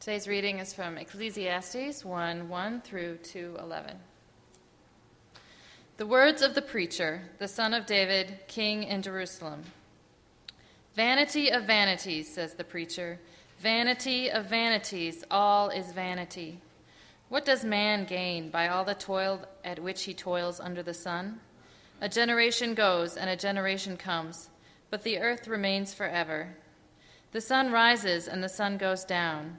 Today's reading is from Ecclesiastes 1 1 through 2 11. The words of the preacher, the son of David, king in Jerusalem. Vanity of vanities, says the preacher. Vanity of vanities, all is vanity. What does man gain by all the toil at which he toils under the sun? A generation goes and a generation comes, but the earth remains forever. The sun rises and the sun goes down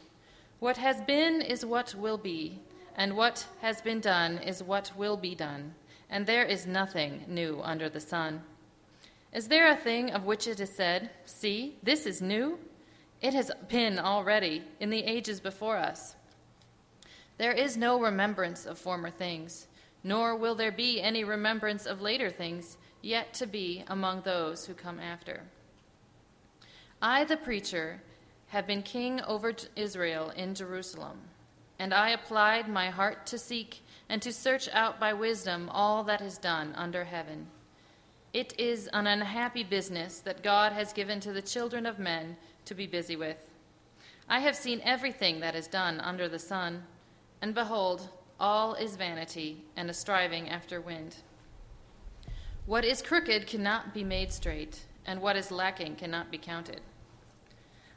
What has been is what will be, and what has been done is what will be done, and there is nothing new under the sun. Is there a thing of which it is said, See, this is new? It has been already in the ages before us. There is no remembrance of former things, nor will there be any remembrance of later things yet to be among those who come after. I, the preacher, have been king over Israel in Jerusalem. And I applied my heart to seek and to search out by wisdom all that is done under heaven. It is an unhappy business that God has given to the children of men to be busy with. I have seen everything that is done under the sun, and behold, all is vanity and a striving after wind. What is crooked cannot be made straight, and what is lacking cannot be counted.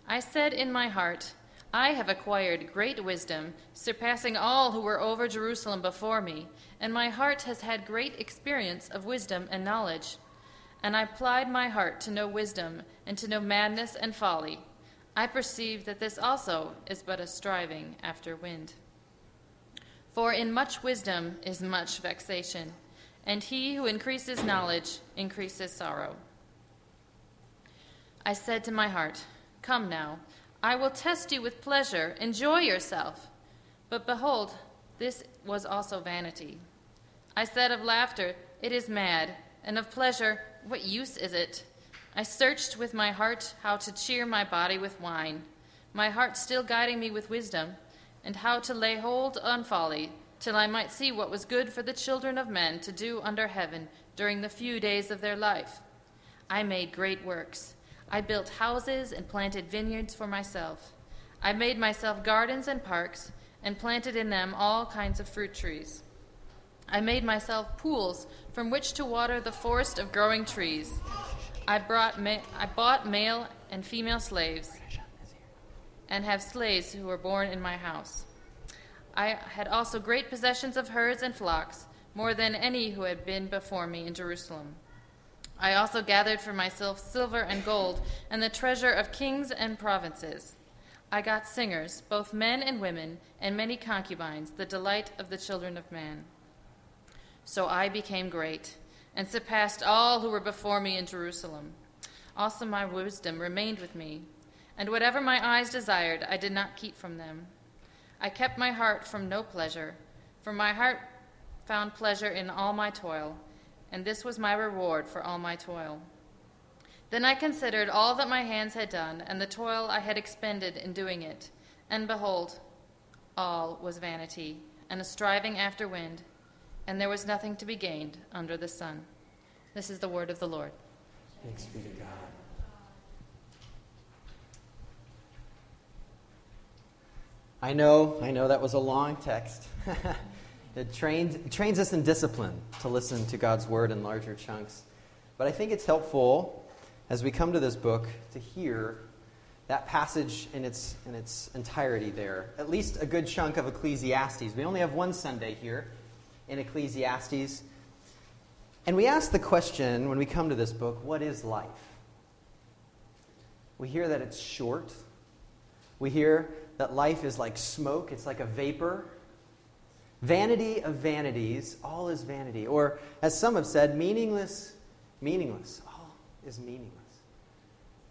I said in my heart, I have acquired great wisdom, surpassing all who were over Jerusalem before me, and my heart has had great experience of wisdom and knowledge. And I applied my heart to know wisdom and to know madness and folly. I perceive that this also is but a striving after wind. For in much wisdom is much vexation, and he who increases knowledge increases sorrow. I said to my heart, Come now, I will test you with pleasure. Enjoy yourself. But behold, this was also vanity. I said of laughter, It is mad, and of pleasure, What use is it? I searched with my heart how to cheer my body with wine, my heart still guiding me with wisdom, and how to lay hold on folly, till I might see what was good for the children of men to do under heaven during the few days of their life. I made great works. I built houses and planted vineyards for myself. I made myself gardens and parks and planted in them all kinds of fruit trees. I made myself pools from which to water the forest of growing trees. I, brought ma- I bought male and female slaves and have slaves who were born in my house. I had also great possessions of herds and flocks, more than any who had been before me in Jerusalem. I also gathered for myself silver and gold, and the treasure of kings and provinces. I got singers, both men and women, and many concubines, the delight of the children of man. So I became great, and surpassed all who were before me in Jerusalem. Also, my wisdom remained with me, and whatever my eyes desired, I did not keep from them. I kept my heart from no pleasure, for my heart found pleasure in all my toil and this was my reward for all my toil. Then I considered all that my hands had done, and the toil I had expended in doing it, and behold, all was vanity, and a striving after wind, and there was nothing to be gained under the sun. This is the word of the Lord. Thanks be to God. I know, I know that was a long text. It trains, trains us in discipline to listen to God's word in larger chunks. But I think it's helpful as we come to this book to hear that passage in its, in its entirety there. At least a good chunk of Ecclesiastes. We only have one Sunday here in Ecclesiastes. And we ask the question when we come to this book what is life? We hear that it's short. We hear that life is like smoke, it's like a vapor. Vanity of vanities, all is vanity. Or, as some have said, meaningless, meaningless. All is meaningless.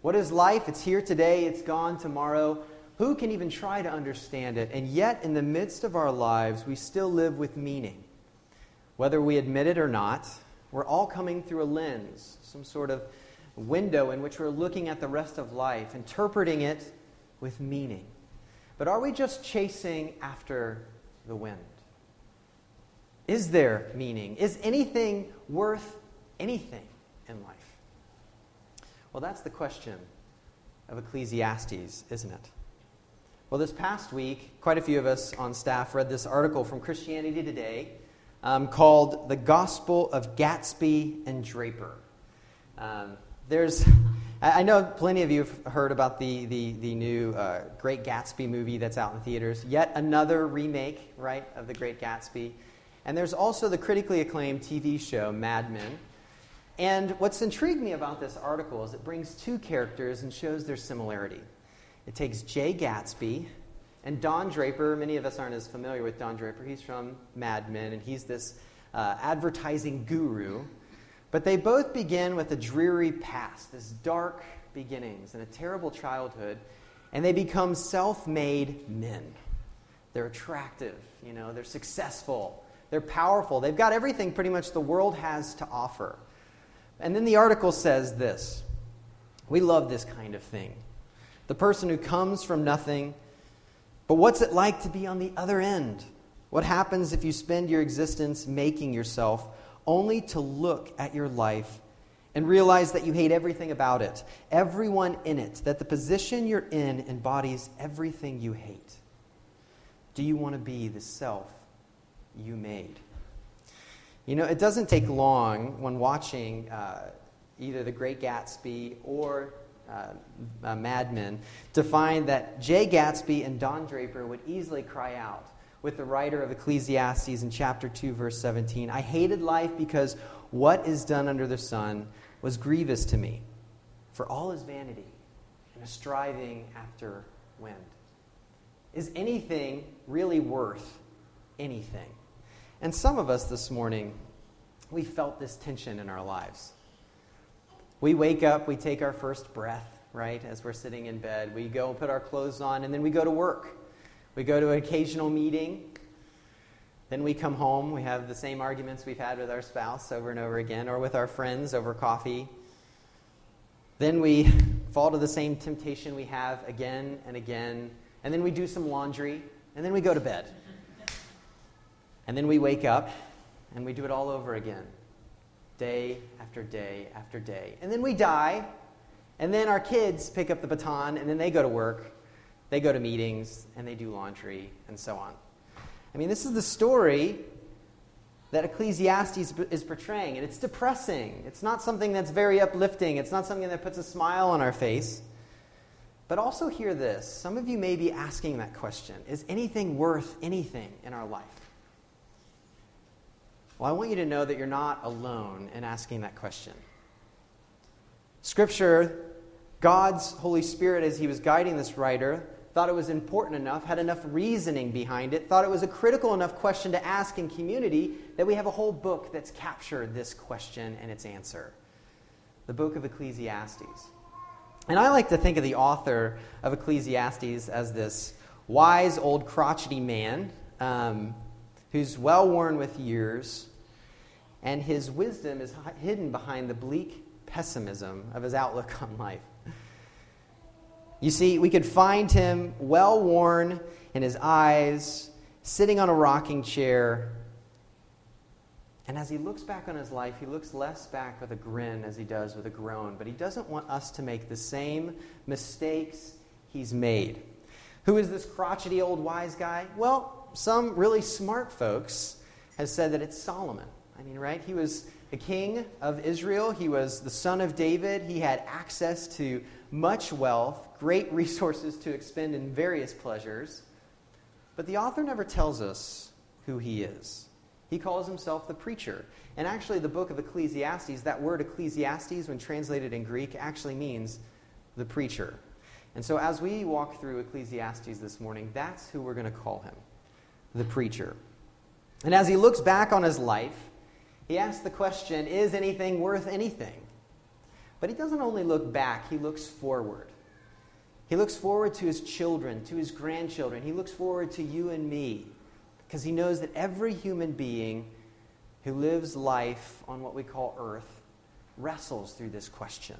What is life? It's here today, it's gone tomorrow. who can even try to understand it? And yet, in the midst of our lives, we still live with meaning. Whether we admit it or not, we're all coming through a lens, some sort of window in which we're looking at the rest of life, interpreting it with meaning. But are we just chasing after the wind? Is there meaning? Is anything worth anything in life? Well, that's the question of Ecclesiastes, isn't it? Well, this past week, quite a few of us on staff read this article from Christianity Today um, called The Gospel of Gatsby and Draper. Um, there's, I know plenty of you have heard about the, the, the new uh, Great Gatsby movie that's out in theaters. Yet another remake, right, of The Great Gatsby. And there's also the critically acclaimed TV show Mad Men. And what's intrigued me about this article is it brings two characters and shows their similarity. It takes Jay Gatsby and Don Draper. Many of us aren't as familiar with Don Draper. He's from Mad Men, and he's this uh, advertising guru. But they both begin with a dreary past, this dark beginnings, and a terrible childhood, and they become self made men. They're attractive, you know, they're successful, they're powerful, they've got everything pretty much the world has to offer. And then the article says this We love this kind of thing. The person who comes from nothing, but what's it like to be on the other end? What happens if you spend your existence making yourself only to look at your life and realize that you hate everything about it, everyone in it, that the position you're in embodies everything you hate? Do you want to be the self you made? You know, it doesn't take long when watching uh, either The Great Gatsby or uh, uh, Mad Men to find that Jay Gatsby and Don Draper would easily cry out with the writer of Ecclesiastes in chapter 2, verse 17 I hated life because what is done under the sun was grievous to me, for all is vanity and a striving after wind. Is anything really worth anything? And some of us this morning, we felt this tension in our lives. We wake up, we take our first breath, right, as we're sitting in bed. We go and put our clothes on, and then we go to work. We go to an occasional meeting. Then we come home. We have the same arguments we've had with our spouse over and over again, or with our friends over coffee. Then we fall to the same temptation we have again and again. And then we do some laundry, and then we go to bed. And then we wake up and we do it all over again, day after day after day. And then we die, and then our kids pick up the baton, and then they go to work, they go to meetings, and they do laundry, and so on. I mean, this is the story that Ecclesiastes is portraying, and it's depressing. It's not something that's very uplifting, it's not something that puts a smile on our face. But also, hear this. Some of you may be asking that question Is anything worth anything in our life? Well, I want you to know that you're not alone in asking that question. Scripture, God's Holy Spirit, as He was guiding this writer, thought it was important enough, had enough reasoning behind it, thought it was a critical enough question to ask in community that we have a whole book that's captured this question and its answer the book of Ecclesiastes. And I like to think of the author of Ecclesiastes as this wise old crotchety man um, who's well worn with years, and his wisdom is hidden behind the bleak pessimism of his outlook on life. You see, we could find him well worn in his eyes, sitting on a rocking chair. And as he looks back on his life, he looks less back with a grin as he does with a groan. But he doesn't want us to make the same mistakes he's made. Who is this crotchety old wise guy? Well, some really smart folks have said that it's Solomon. I mean, right? He was the king of Israel, he was the son of David, he had access to much wealth, great resources to expend in various pleasures. But the author never tells us who he is. He calls himself the preacher. And actually, the book of Ecclesiastes, that word Ecclesiastes, when translated in Greek, actually means the preacher. And so, as we walk through Ecclesiastes this morning, that's who we're going to call him the preacher. And as he looks back on his life, he asks the question Is anything worth anything? But he doesn't only look back, he looks forward. He looks forward to his children, to his grandchildren. He looks forward to you and me because he knows that every human being who lives life on what we call earth wrestles through this question.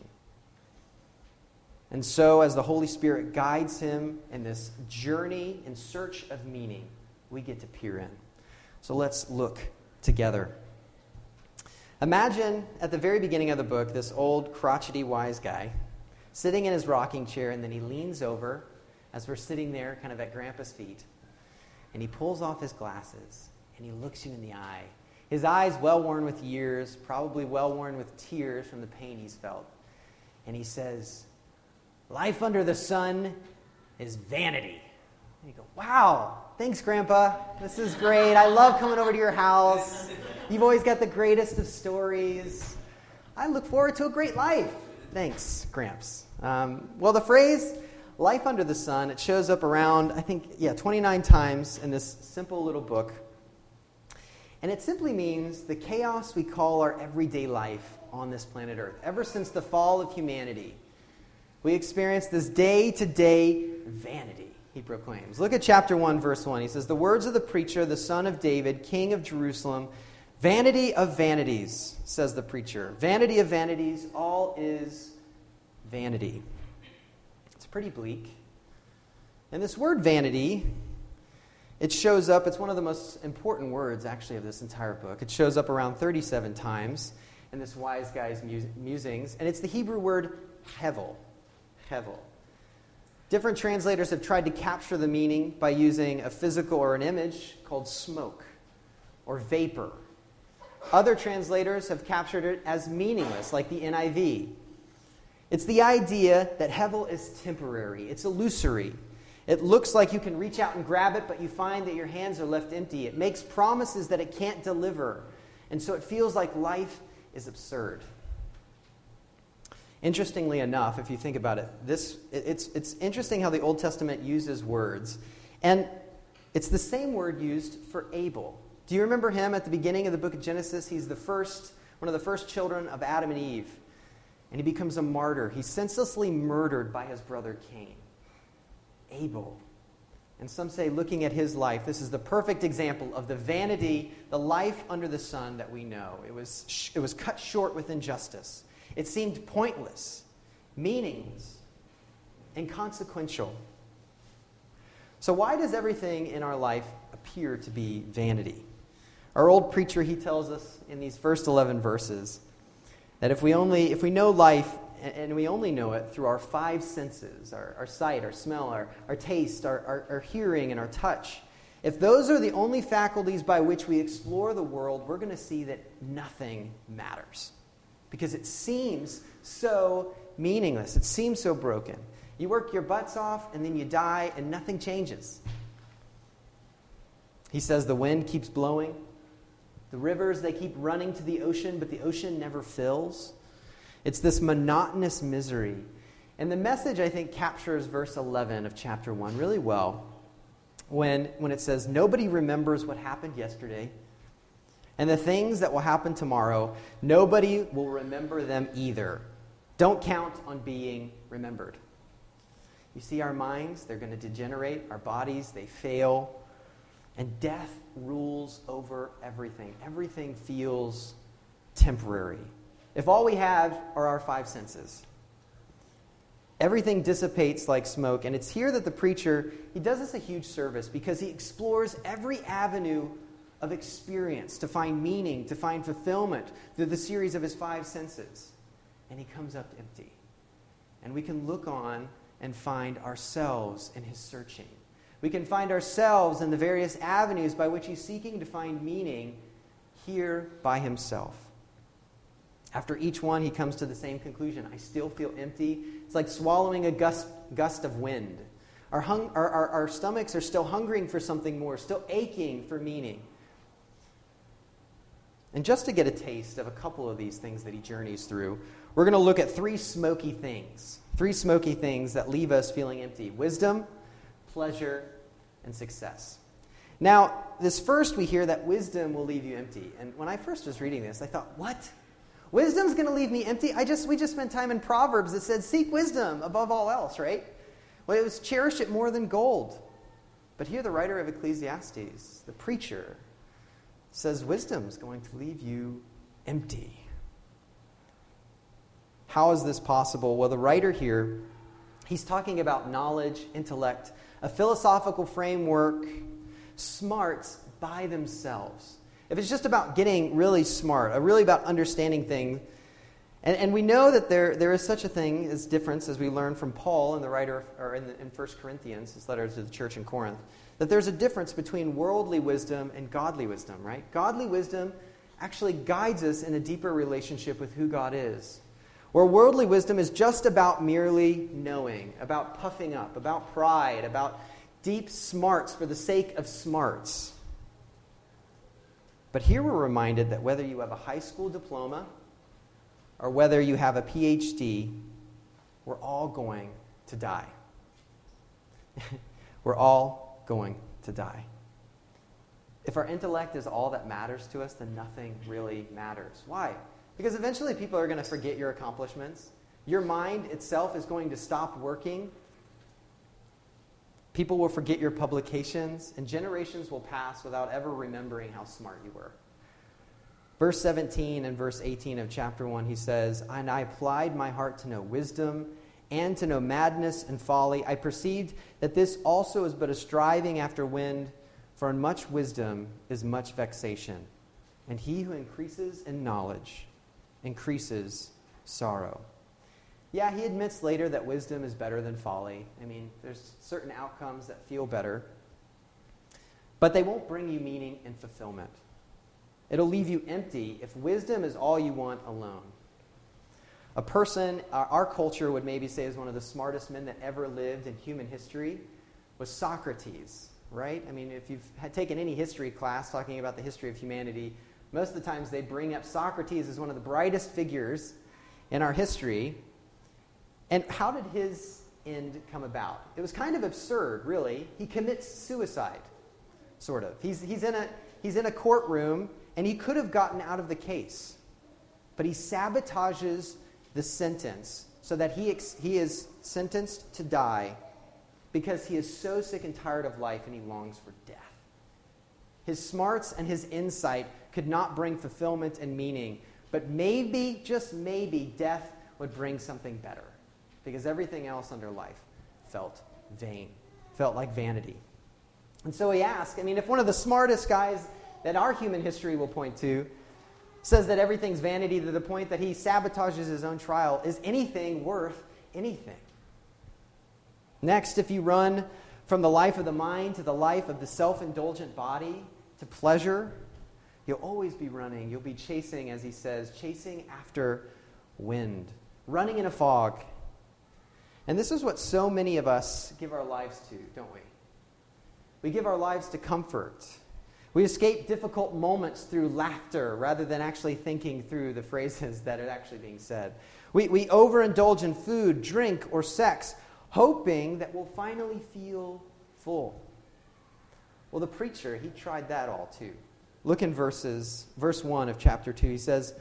And so, as the Holy Spirit guides him in this journey in search of meaning, we get to peer in. So, let's look together. Imagine at the very beginning of the book this old, crotchety, wise guy sitting in his rocking chair, and then he leans over as we're sitting there, kind of at Grandpa's feet, and he pulls off his glasses and he looks you in the eye. His eyes well worn with years, probably well worn with tears from the pain he's felt. And he says, Life under the sun is vanity. And you go, Wow, thanks, Grandpa. This is great. I love coming over to your house. You've always got the greatest of stories. I look forward to a great life. Thanks, Gramps. Um, well, the phrase life under the sun, it shows up around, I think, yeah, 29 times in this simple little book. And it simply means the chaos we call our everyday life on this planet Earth. Ever since the fall of humanity, we experience this day to day vanity, he proclaims. Look at chapter 1, verse 1. He says, The words of the preacher, the son of David, king of Jerusalem, vanity of vanities, says the preacher. Vanity of vanities, all is vanity. It's pretty bleak. And this word vanity, it shows up, it's one of the most important words, actually, of this entire book. It shows up around 37 times in this wise guy's musings, and it's the Hebrew word hevel hevel. Different translators have tried to capture the meaning by using a physical or an image called smoke or vapor. Other translators have captured it as meaningless, like the NIV. It's the idea that Hevel is temporary, it's illusory. It looks like you can reach out and grab it, but you find that your hands are left empty. It makes promises that it can't deliver. And so it feels like life is absurd. Interestingly enough, if you think about it, this, it's, it's interesting how the Old Testament uses words. And it's the same word used for Abel. Do you remember him at the beginning of the book of Genesis? He's the first, one of the first children of Adam and Eve. And he becomes a martyr. He's senselessly murdered by his brother Cain. Abel. And some say, looking at his life, this is the perfect example of the vanity, the life under the sun that we know. It was, it was cut short with injustice. It seemed pointless, meaningless, inconsequential. So, why does everything in our life appear to be vanity? Our old preacher, he tells us in these first 11 verses that if we only, if we know life and we only know it through our five senses our, our sight, our smell, our, our taste, our, our, our hearing, and our touch if those are the only faculties by which we explore the world, we're going to see that nothing matters because it seems so meaningless. It seems so broken. You work your butts off and then you die and nothing changes. He says the wind keeps blowing. The rivers, they keep running to the ocean, but the ocean never fills. It's this monotonous misery. And the message, I think, captures verse 11 of chapter 1 really well when, when it says, Nobody remembers what happened yesterday and the things that will happen tomorrow, nobody will remember them either. Don't count on being remembered. You see, our minds, they're going to degenerate, our bodies, they fail, and death rules over everything. Everything feels temporary. If all we have are our five senses, everything dissipates like smoke. And it's here that the preacher, he does us a huge service because he explores every avenue of experience, to find meaning, to find fulfillment through the series of his five senses. And he comes up empty. And we can look on and find ourselves in his searching. We can find ourselves in the various avenues by which he's seeking to find meaning here by himself. After each one, he comes to the same conclusion I still feel empty. It's like swallowing a gust, gust of wind. Our, hung, our, our, our stomachs are still hungering for something more, still aching for meaning. And just to get a taste of a couple of these things that he journeys through, we're going to look at three smoky things. Three smoky things that leave us feeling empty wisdom, pleasure, and success. Now, this first, we hear that wisdom will leave you empty. And when I first was reading this, I thought, what? Wisdom's going to leave me empty? I just, we just spent time in Proverbs that said, seek wisdom above all else, right? Well, it was cherish it more than gold. But here, the writer of Ecclesiastes, the preacher, says wisdom is going to leave you empty. How is this possible? Well, the writer here, he's talking about knowledge, intellect, a philosophical framework, smarts by themselves. If it's just about getting really smart, really about understanding things, and, and we know that there, there is such a thing as difference, as we learn from Paul in the writer, or in, the, in 1 Corinthians, his letter to the church in Corinth, that there's a difference between worldly wisdom and godly wisdom, right? Godly wisdom actually guides us in a deeper relationship with who God is. Where worldly wisdom is just about merely knowing, about puffing up, about pride, about deep smarts for the sake of smarts. But here we're reminded that whether you have a high school diploma or whether you have a PhD, we're all going to die. we're all going to die. If our intellect is all that matters to us, then nothing really matters. Why? Because eventually people are going to forget your accomplishments. Your mind itself is going to stop working. People will forget your publications, and generations will pass without ever remembering how smart you were. Verse 17 and verse 18 of chapter 1, he says, And I applied my heart to know wisdom and to know madness and folly. I perceived that this also is but a striving after wind, for in much wisdom is much vexation. And he who increases in knowledge increases sorrow. Yeah, he admits later that wisdom is better than folly. I mean, there's certain outcomes that feel better, but they won't bring you meaning and fulfillment. It'll leave you empty if wisdom is all you want alone. A person, our culture would maybe say is one of the smartest men that ever lived in human history, was Socrates, right? I mean, if you've taken any history class talking about the history of humanity, most of the times they bring up Socrates as one of the brightest figures in our history. And how did his end come about? It was kind of absurd, really. He commits suicide, sort of. He's, he's, in, a, he's in a courtroom and he could have gotten out of the case. But he sabotages the sentence so that he, ex- he is sentenced to die because he is so sick and tired of life and he longs for death. His smarts and his insight could not bring fulfillment and meaning, but maybe, just maybe, death would bring something better because everything else under life felt vain, felt like vanity. And so he asked I mean, if one of the smartest guys that our human history will point to says that everything's vanity to the point that he sabotages his own trial. Is anything worth anything? Next, if you run from the life of the mind to the life of the self indulgent body to pleasure, you'll always be running. You'll be chasing, as he says, chasing after wind, running in a fog. And this is what so many of us give our lives to, don't we? We give our lives to comfort we escape difficult moments through laughter rather than actually thinking through the phrases that are actually being said. We, we overindulge in food, drink, or sex, hoping that we'll finally feel full. Well, the preacher, he tried that all too. Look in verses, verse 1 of chapter 2. He says,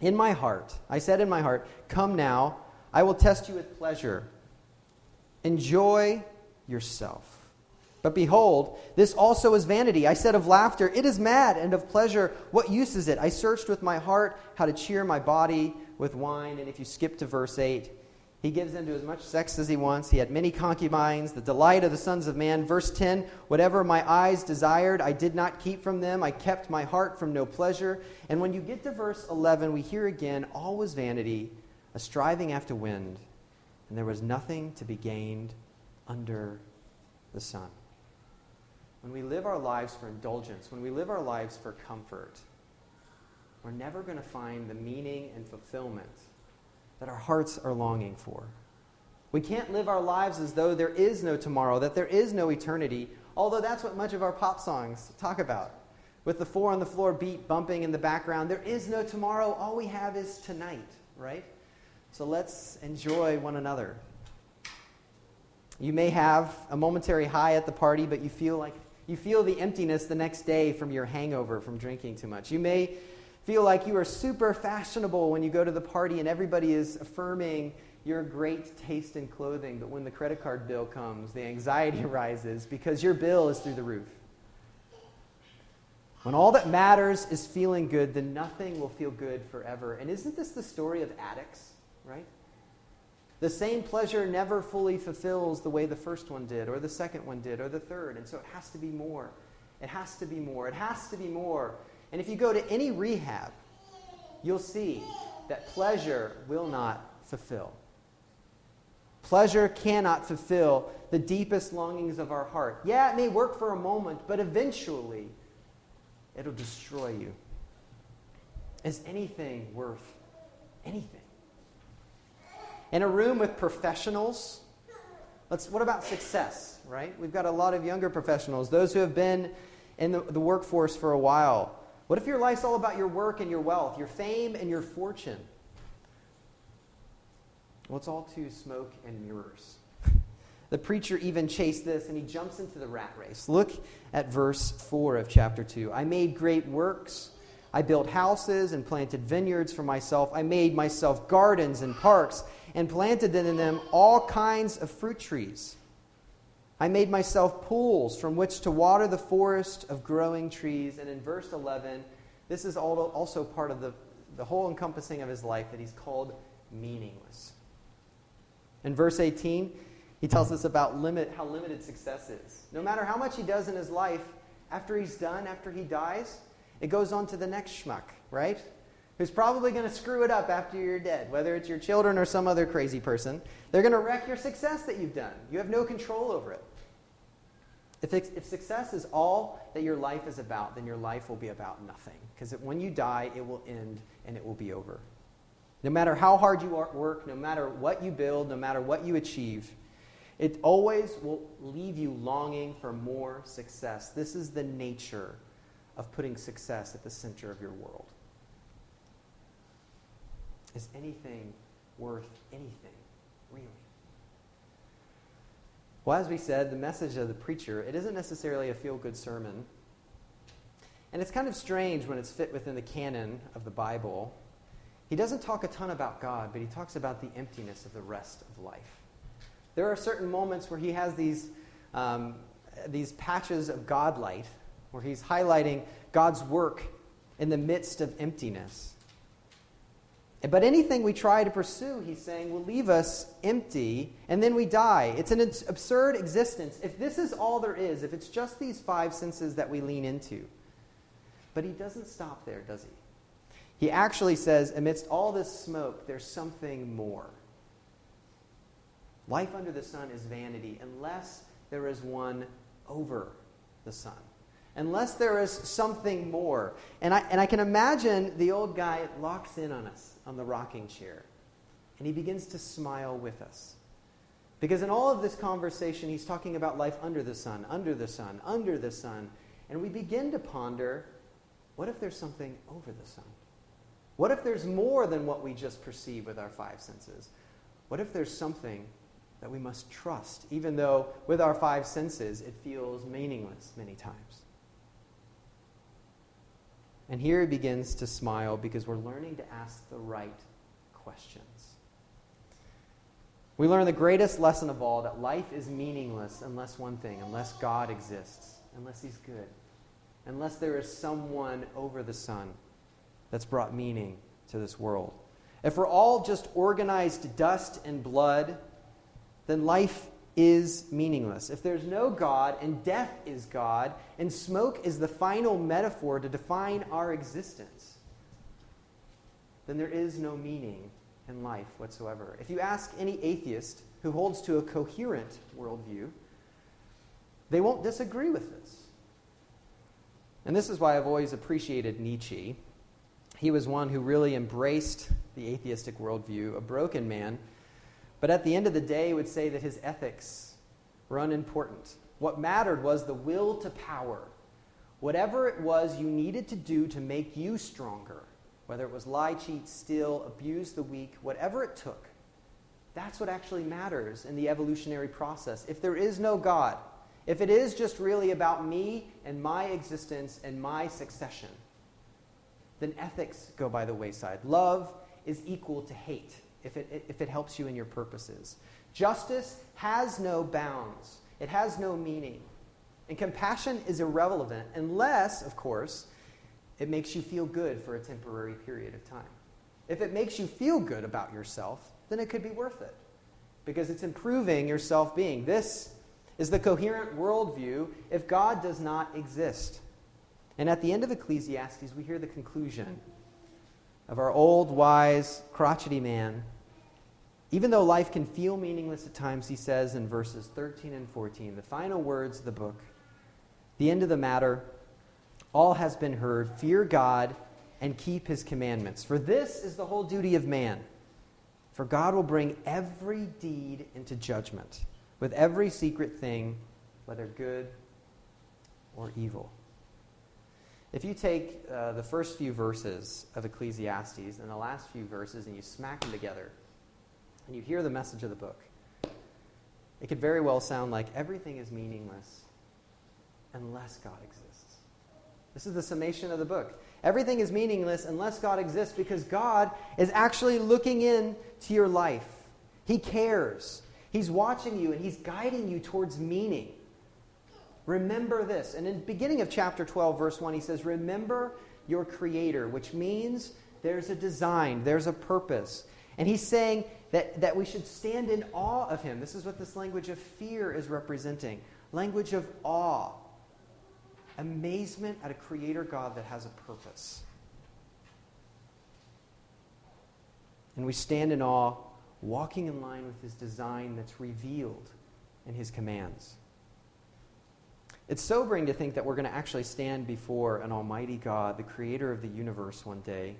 In my heart, I said in my heart, Come now, I will test you with pleasure. Enjoy yourself. But behold, this also is vanity. I said of laughter, It is mad, and of pleasure, what use is it? I searched with my heart how to cheer my body with wine. And if you skip to verse 8, he gives into as much sex as he wants. He had many concubines, the delight of the sons of man. Verse 10 Whatever my eyes desired, I did not keep from them. I kept my heart from no pleasure. And when you get to verse 11, we hear again all was vanity, a striving after wind, and there was nothing to be gained under the sun when we live our lives for indulgence, when we live our lives for comfort, we're never going to find the meaning and fulfillment that our hearts are longing for. We can't live our lives as though there is no tomorrow, that there is no eternity, although that's what much of our pop songs talk about. With the four on the floor beat bumping in the background, there is no tomorrow, all we have is tonight, right? So let's enjoy one another. You may have a momentary high at the party, but you feel like you feel the emptiness the next day from your hangover from drinking too much. You may feel like you are super fashionable when you go to the party and everybody is affirming your great taste in clothing, but when the credit card bill comes, the anxiety rises because your bill is through the roof. When all that matters is feeling good, then nothing will feel good forever. And isn't this the story of addicts, right? The same pleasure never fully fulfills the way the first one did, or the second one did, or the third. And so it has to be more. It has to be more. It has to be more. And if you go to any rehab, you'll see that pleasure will not fulfill. Pleasure cannot fulfill the deepest longings of our heart. Yeah, it may work for a moment, but eventually it'll destroy you. Is anything worth anything? In a room with professionals, let's, what about success, right? We've got a lot of younger professionals, those who have been in the, the workforce for a while. What if your life's all about your work and your wealth, your fame and your fortune? Well, it's all too smoke and mirrors. The preacher even chased this and he jumps into the rat race. Look at verse 4 of chapter 2. I made great works. I built houses and planted vineyards for myself. I made myself gardens and parks and planted in them all kinds of fruit trees. I made myself pools from which to water the forest of growing trees. And in verse 11, this is also part of the, the whole encompassing of his life that he's called meaningless. In verse 18, he tells us about limit, how limited success is. No matter how much he does in his life, after he's done, after he dies, it goes on to the next schmuck, right? Who's probably going to screw it up after you're dead, whether it's your children or some other crazy person. They're going to wreck your success that you've done. You have no control over it. If, if success is all that your life is about, then your life will be about nothing. Because when you die, it will end and it will be over. No matter how hard you work, no matter what you build, no matter what you achieve, it always will leave you longing for more success. This is the nature of putting success at the center of your world. Is anything worth anything, really? Well, as we said, the message of the preacher, it isn't necessarily a feel good sermon. And it's kind of strange when it's fit within the canon of the Bible. He doesn't talk a ton about God, but he talks about the emptiness of the rest of life. There are certain moments where he has these, um, these patches of God light, where he's highlighting God's work in the midst of emptiness. But anything we try to pursue, he's saying, will leave us empty and then we die. It's an absurd existence. If this is all there is, if it's just these five senses that we lean into. But he doesn't stop there, does he? He actually says, amidst all this smoke, there's something more. Life under the sun is vanity unless there is one over the sun. Unless there is something more. And I, and I can imagine the old guy locks in on us on the rocking chair and he begins to smile with us. Because in all of this conversation, he's talking about life under the sun, under the sun, under the sun. And we begin to ponder what if there's something over the sun? What if there's more than what we just perceive with our five senses? What if there's something that we must trust, even though with our five senses it feels meaningless many times. And here he begins to smile because we're learning to ask the right questions. We learn the greatest lesson of all that life is meaningless unless one thing, unless God exists, unless He's good, unless there is someone over the sun that's brought meaning to this world. If we're all just organized dust and blood, then life is meaningless. If there's no God and death is God and smoke is the final metaphor to define our existence, then there is no meaning in life whatsoever. If you ask any atheist who holds to a coherent worldview, they won't disagree with this. And this is why I've always appreciated Nietzsche. He was one who really embraced the atheistic worldview, a broken man but at the end of the day, he would say that his ethics were unimportant. What mattered was the will to power. Whatever it was you needed to do to make you stronger, whether it was lie, cheat, steal, abuse the weak, whatever it took, that's what actually matters in the evolutionary process. If there is no God, if it is just really about me and my existence and my succession, then ethics go by the wayside. Love is equal to hate if it, if it helps you in your purposes. Justice has no bounds, it has no meaning. And compassion is irrelevant unless, of course, it makes you feel good for a temporary period of time. If it makes you feel good about yourself, then it could be worth it because it's improving your self being. This is the coherent worldview if God does not exist. And at the end of Ecclesiastes, we hear the conclusion of our old, wise, crotchety man. Even though life can feel meaningless at times, he says in verses 13 and 14, the final words of the book, the end of the matter, all has been heard. Fear God and keep his commandments. For this is the whole duty of man. For God will bring every deed into judgment with every secret thing, whether good or evil. If you take uh, the first few verses of Ecclesiastes and the last few verses and you smack them together and you hear the message of the book, it could very well sound like everything is meaningless unless God exists. This is the summation of the book. Everything is meaningless unless God exists because God is actually looking in to your life. He cares. He's watching you and he's guiding you towards meaning. Remember this. And in the beginning of chapter 12 verse 1 he says, "Remember your creator," which means there's a design, there's a purpose. And he's saying that, that we should stand in awe of him. This is what this language of fear is representing language of awe amazement at a creator God that has a purpose. And we stand in awe, walking in line with his design that's revealed in his commands. It's sobering to think that we're going to actually stand before an almighty God, the creator of the universe, one day,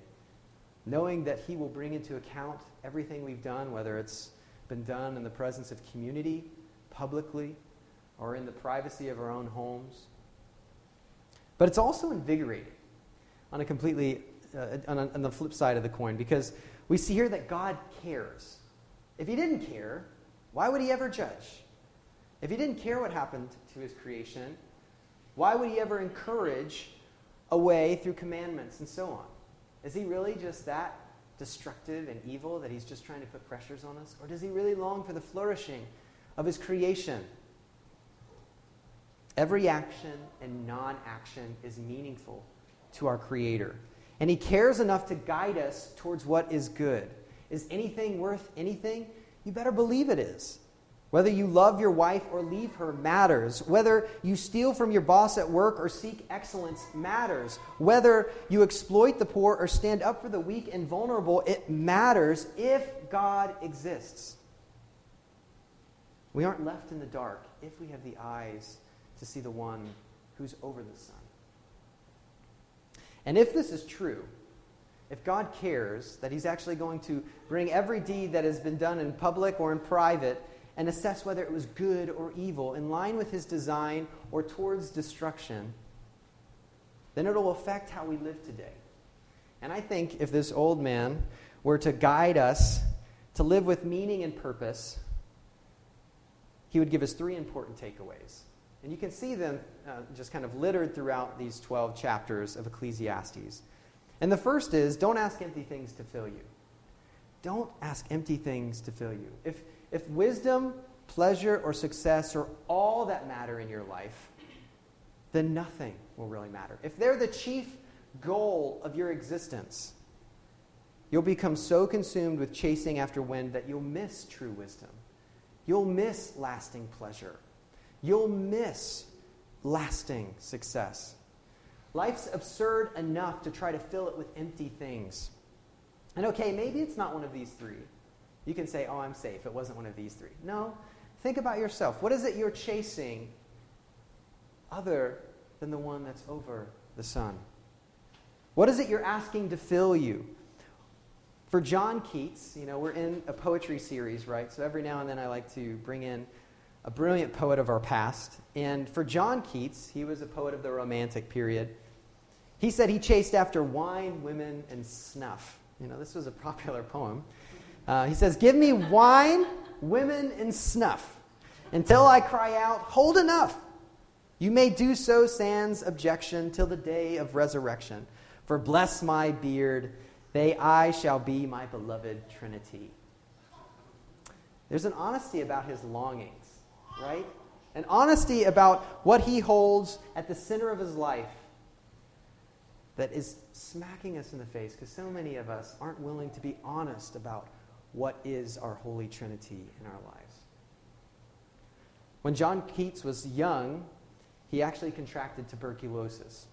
knowing that he will bring into account everything we've done, whether it's been done in the presence of community, publicly, or in the privacy of our own homes. But it's also invigorating on a completely, uh, on, a, on the flip side of the coin, because we see here that God cares. If he didn't care, why would he ever judge? If he didn't care what happened to his creation, why would he ever encourage a way through commandments and so on? Is he really just that destructive and evil that he's just trying to put pressures on us? Or does he really long for the flourishing of his creation? Every action and non action is meaningful to our Creator. And He cares enough to guide us towards what is good. Is anything worth anything? You better believe it is. Whether you love your wife or leave her matters. Whether you steal from your boss at work or seek excellence matters. Whether you exploit the poor or stand up for the weak and vulnerable, it matters if God exists. We aren't left in the dark if we have the eyes to see the one who's over the sun. And if this is true, if God cares that He's actually going to bring every deed that has been done in public or in private and assess whether it was good or evil in line with His design or towards destruction, then it'll affect how we live today. And I think if this old man were to guide us to live with meaning and purpose, he would give us three important takeaways. And you can see them uh, just kind of littered throughout these 12 chapters of Ecclesiastes. And the first is don't ask empty things to fill you. Don't ask empty things to fill you. If, if wisdom, pleasure, or success are all that matter in your life, then nothing will really matter. If they're the chief goal of your existence, you'll become so consumed with chasing after wind that you'll miss true wisdom. You'll miss lasting pleasure you'll miss lasting success. Life's absurd enough to try to fill it with empty things. And okay, maybe it's not one of these three. You can say, oh, I'm safe. It wasn't one of these three. No. Think about yourself. What is it you're chasing other than the one that's over the sun? What is it you're asking to fill you? For John Keats, you know, we're in a poetry series, right? So every now and then I like to bring in a brilliant poet of our past. And for John Keats, he was a poet of the Romantic period. He said he chased after wine, women, and snuff. You know, this was a popular poem. Uh, he says, Give me wine, women, and snuff until I cry out, Hold enough! You may do so, sans objection, till the day of resurrection. For bless my beard, they aye shall be my beloved Trinity. There's an honesty about his longings, right? An honesty about what he holds at the center of his life that is smacking us in the face because so many of us aren't willing to be honest about what is our Holy Trinity in our lives. When John Keats was young, he actually contracted tuberculosis.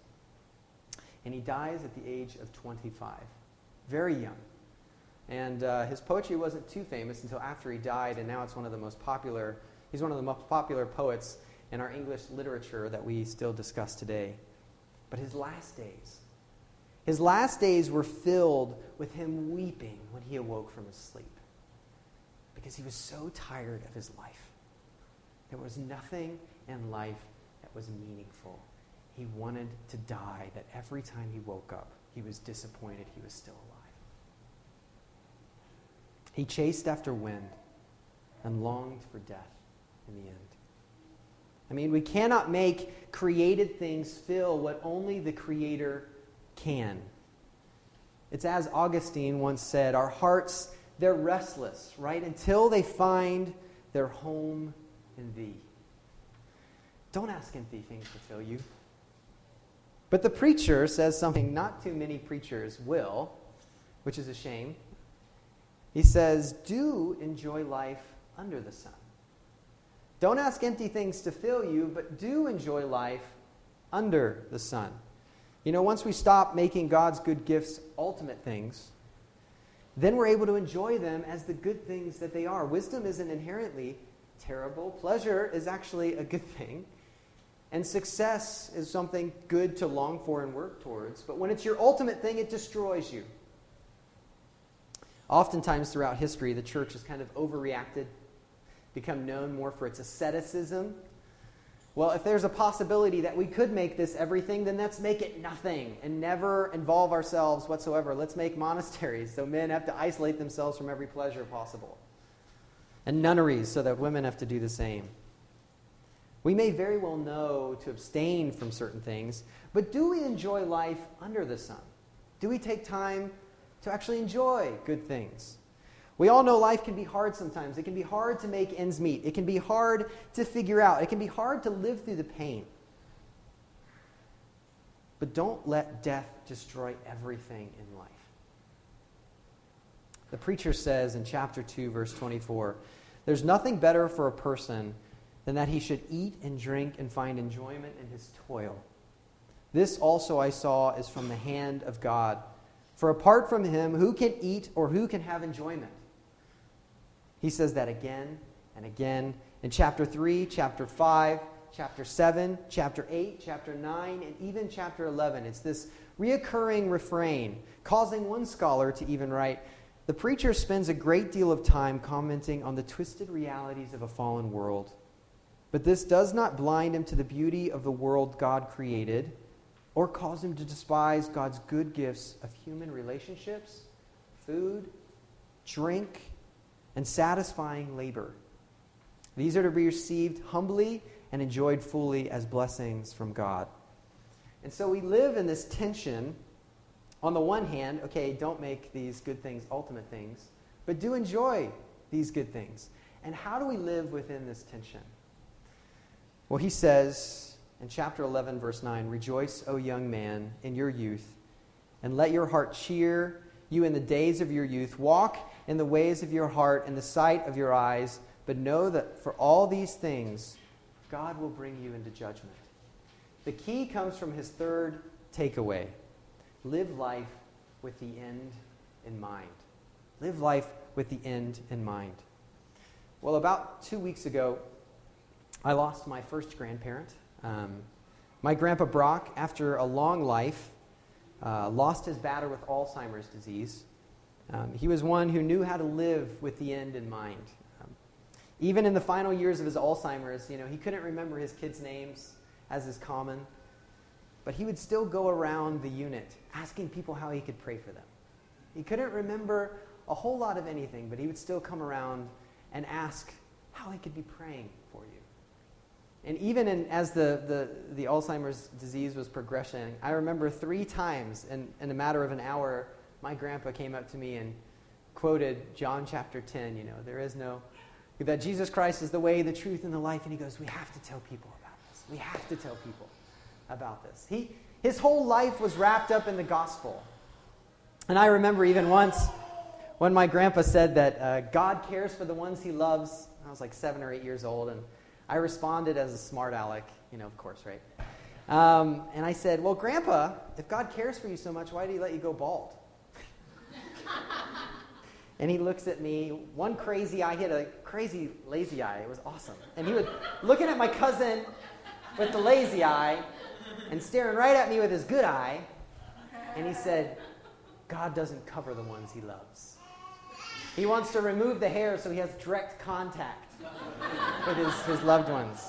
And he dies at the age of 25, very young. And uh, his poetry wasn't too famous until after he died, and now it's one of the most popular. He's one of the most popular poets in our English literature that we still discuss today. But his last days, his last days were filled with him weeping when he awoke from his sleep because he was so tired of his life. There was nothing in life that was meaningful. He wanted to die, that every time he woke up, he was disappointed he was still alive. He chased after wind and longed for death in the end. I mean, we cannot make created things fill what only the Creator can. It's as Augustine once said our hearts, they're restless, right? Until they find their home in Thee. Don't ask empty things to fill you. But the preacher says something not too many preachers will, which is a shame. He says, Do enjoy life under the sun. Don't ask empty things to fill you, but do enjoy life under the sun. You know, once we stop making God's good gifts ultimate things, then we're able to enjoy them as the good things that they are. Wisdom isn't inherently terrible, pleasure is actually a good thing. And success is something good to long for and work towards. But when it's your ultimate thing, it destroys you. Oftentimes throughout history, the church has kind of overreacted, become known more for its asceticism. Well, if there's a possibility that we could make this everything, then let's make it nothing and never involve ourselves whatsoever. Let's make monasteries so men have to isolate themselves from every pleasure possible, and nunneries so that women have to do the same. We may very well know to abstain from certain things, but do we enjoy life under the sun? Do we take time to actually enjoy good things. We all know life can be hard sometimes. It can be hard to make ends meet. It can be hard to figure out. It can be hard to live through the pain. But don't let death destroy everything in life. The preacher says in chapter 2, verse 24 There's nothing better for a person than that he should eat and drink and find enjoyment in his toil. This also I saw is from the hand of God. For apart from him, who can eat or who can have enjoyment? He says that again and again in chapter 3, chapter 5, chapter 7, chapter 8, chapter 9, and even chapter 11. It's this reoccurring refrain, causing one scholar to even write The preacher spends a great deal of time commenting on the twisted realities of a fallen world. But this does not blind him to the beauty of the world God created or cause him to despise God's good gifts of human relationships, food, drink, and satisfying labor. These are to be received humbly and enjoyed fully as blessings from God. And so we live in this tension. On the one hand, okay, don't make these good things ultimate things, but do enjoy these good things. And how do we live within this tension? Well, he says, in chapter 11, verse 9 Rejoice, O young man, in your youth, and let your heart cheer you in the days of your youth. Walk in the ways of your heart in the sight of your eyes, but know that for all these things, God will bring you into judgment. The key comes from his third takeaway live life with the end in mind. Live life with the end in mind. Well, about two weeks ago, I lost my first grandparent. Um, my grandpa Brock, after a long life, uh, lost his battle with Alzheimer's disease. Um, he was one who knew how to live with the end in mind. Um, even in the final years of his Alzheimer's, you know, he couldn't remember his kids' names, as is common, but he would still go around the unit asking people how he could pray for them. He couldn't remember a whole lot of anything, but he would still come around and ask how he could be praying for you. And even in, as the, the, the Alzheimer's disease was progressing, I remember three times in, in a matter of an hour, my grandpa came up to me and quoted John chapter 10, you know, there is no that Jesus Christ is the way, the truth, and the life. And he goes, We have to tell people about this. We have to tell people about this. He, his whole life was wrapped up in the gospel. And I remember even once when my grandpa said that uh, God cares for the ones he loves. I was like seven or eight years old, and I responded as a smart aleck, you know, of course, right? Um, and I said, Well, Grandpa, if God cares for you so much, why did he let you go bald? and he looks at me, one crazy eye, he had a crazy lazy eye. It was awesome. And he was looking at my cousin with the lazy eye and staring right at me with his good eye. And he said, God doesn't cover the ones he loves. He wants to remove the hair so he has direct contact with his, his loved ones.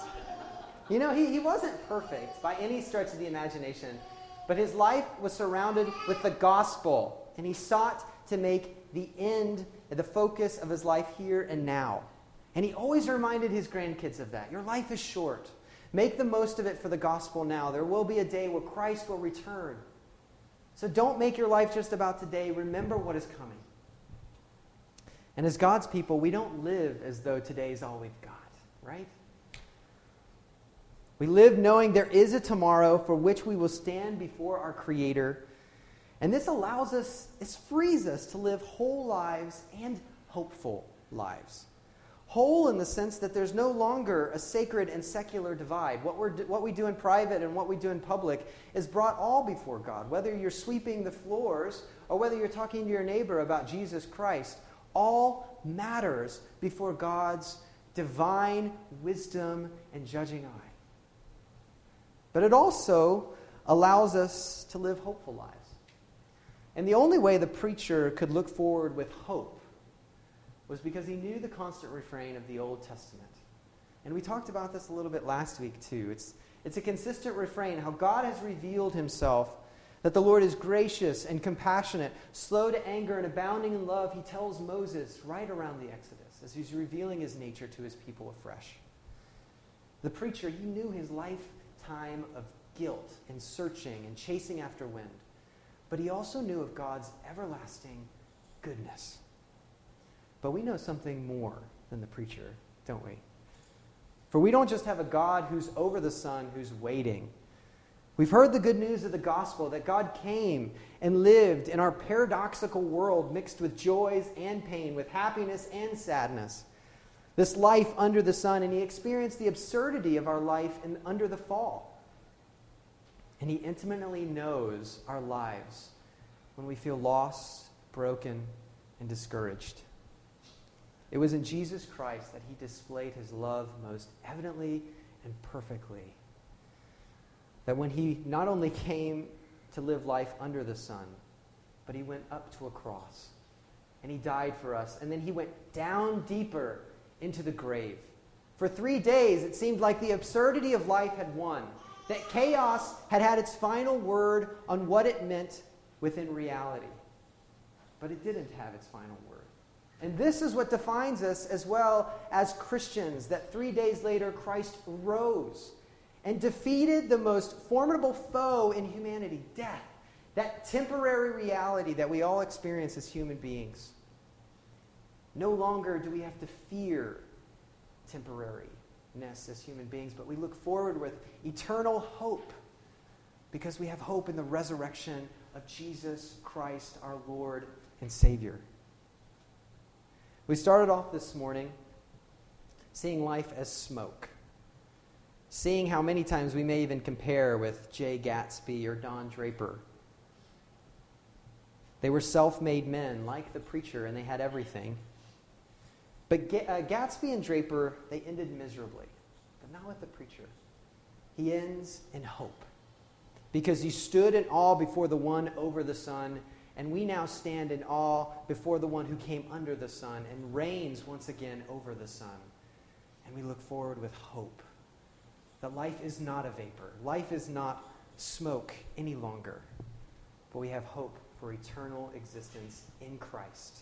You know, he, he wasn't perfect by any stretch of the imagination, but his life was surrounded with the gospel, and he sought to make the end the focus of his life here and now. And he always reminded his grandkids of that. Your life is short. Make the most of it for the gospel now. There will be a day where Christ will return. So don't make your life just about today. Remember what is coming. And as God's people, we don't live as though today is all we've got, right? We live knowing there is a tomorrow for which we will stand before our Creator. And this allows us, this frees us to live whole lives and hopeful lives. Whole in the sense that there's no longer a sacred and secular divide. What, we're, what we do in private and what we do in public is brought all before God. Whether you're sweeping the floors or whether you're talking to your neighbor about Jesus Christ, all matters before God's divine wisdom and judging eye. But it also allows us to live hopeful lives. And the only way the preacher could look forward with hope was because he knew the constant refrain of the Old Testament. And we talked about this a little bit last week, too. It's, it's a consistent refrain how God has revealed himself that the Lord is gracious and compassionate, slow to anger, and abounding in love, he tells Moses right around the Exodus as he's revealing his nature to his people afresh. The preacher, he knew his lifetime of guilt and searching and chasing after wind, but he also knew of God's everlasting goodness. But we know something more than the preacher, don't we? For we don't just have a God who's over the sun, who's waiting We've heard the good news of the gospel that God came and lived in our paradoxical world mixed with joys and pain, with happiness and sadness. This life under the sun, and He experienced the absurdity of our life in, under the fall. And He intimately knows our lives when we feel lost, broken, and discouraged. It was in Jesus Christ that He displayed His love most evidently and perfectly that when he not only came to live life under the sun, but he went up to a cross and he died for us. And then he went down deeper into the grave. For three days, it seemed like the absurdity of life had won, that chaos had had its final word on what it meant within reality. But it didn't have its final word. And this is what defines us as well as Christians that three days later, Christ rose and defeated the most formidable foe in humanity, death, that temporary reality that we all experience as human beings. No longer do we have to fear temporariness as human beings, but we look forward with eternal hope because we have hope in the resurrection of Jesus Christ, our Lord and Savior. We started off this morning seeing life as smoke seeing how many times we may even compare with Jay Gatsby or Don Draper. They were self made men like the preacher, and they had everything. But uh, Gatsby and Draper, they ended miserably, but not with the preacher. He ends in hope because he stood in awe before the one over the sun, and we now stand in awe before the one who came under the sun and reigns once again over the sun. And we look forward with hope that life is not a vapor, life is not smoke any longer, but we have hope for eternal existence in Christ.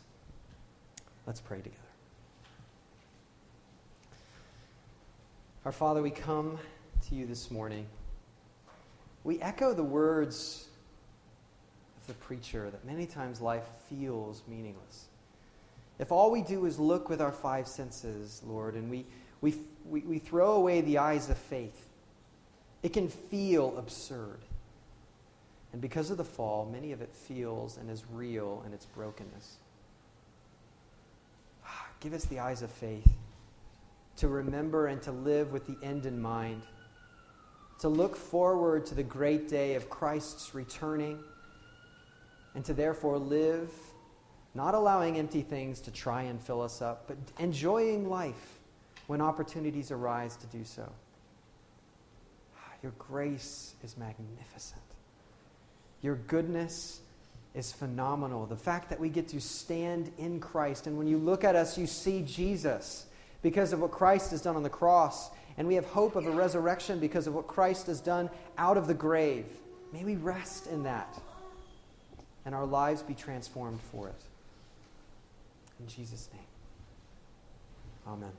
Let's pray together. Our Father, we come to you this morning. We echo the words of the preacher that many times life feels meaningless. If all we do is look with our five senses, Lord, and we, we, we, we throw away the eyes of faith, it can feel absurd. And because of the fall, many of it feels and is real in its brokenness. Give us the eyes of faith to remember and to live with the end in mind, to look forward to the great day of Christ's returning, and to therefore live not allowing empty things to try and fill us up, but enjoying life when opportunities arise to do so. Ah, your grace is magnificent. Your goodness is phenomenal. The fact that we get to stand in Christ, and when you look at us, you see Jesus because of what Christ has done on the cross, and we have hope of a resurrection because of what Christ has done out of the grave. May we rest in that, and our lives be transformed for it. In Jesus' name, amen.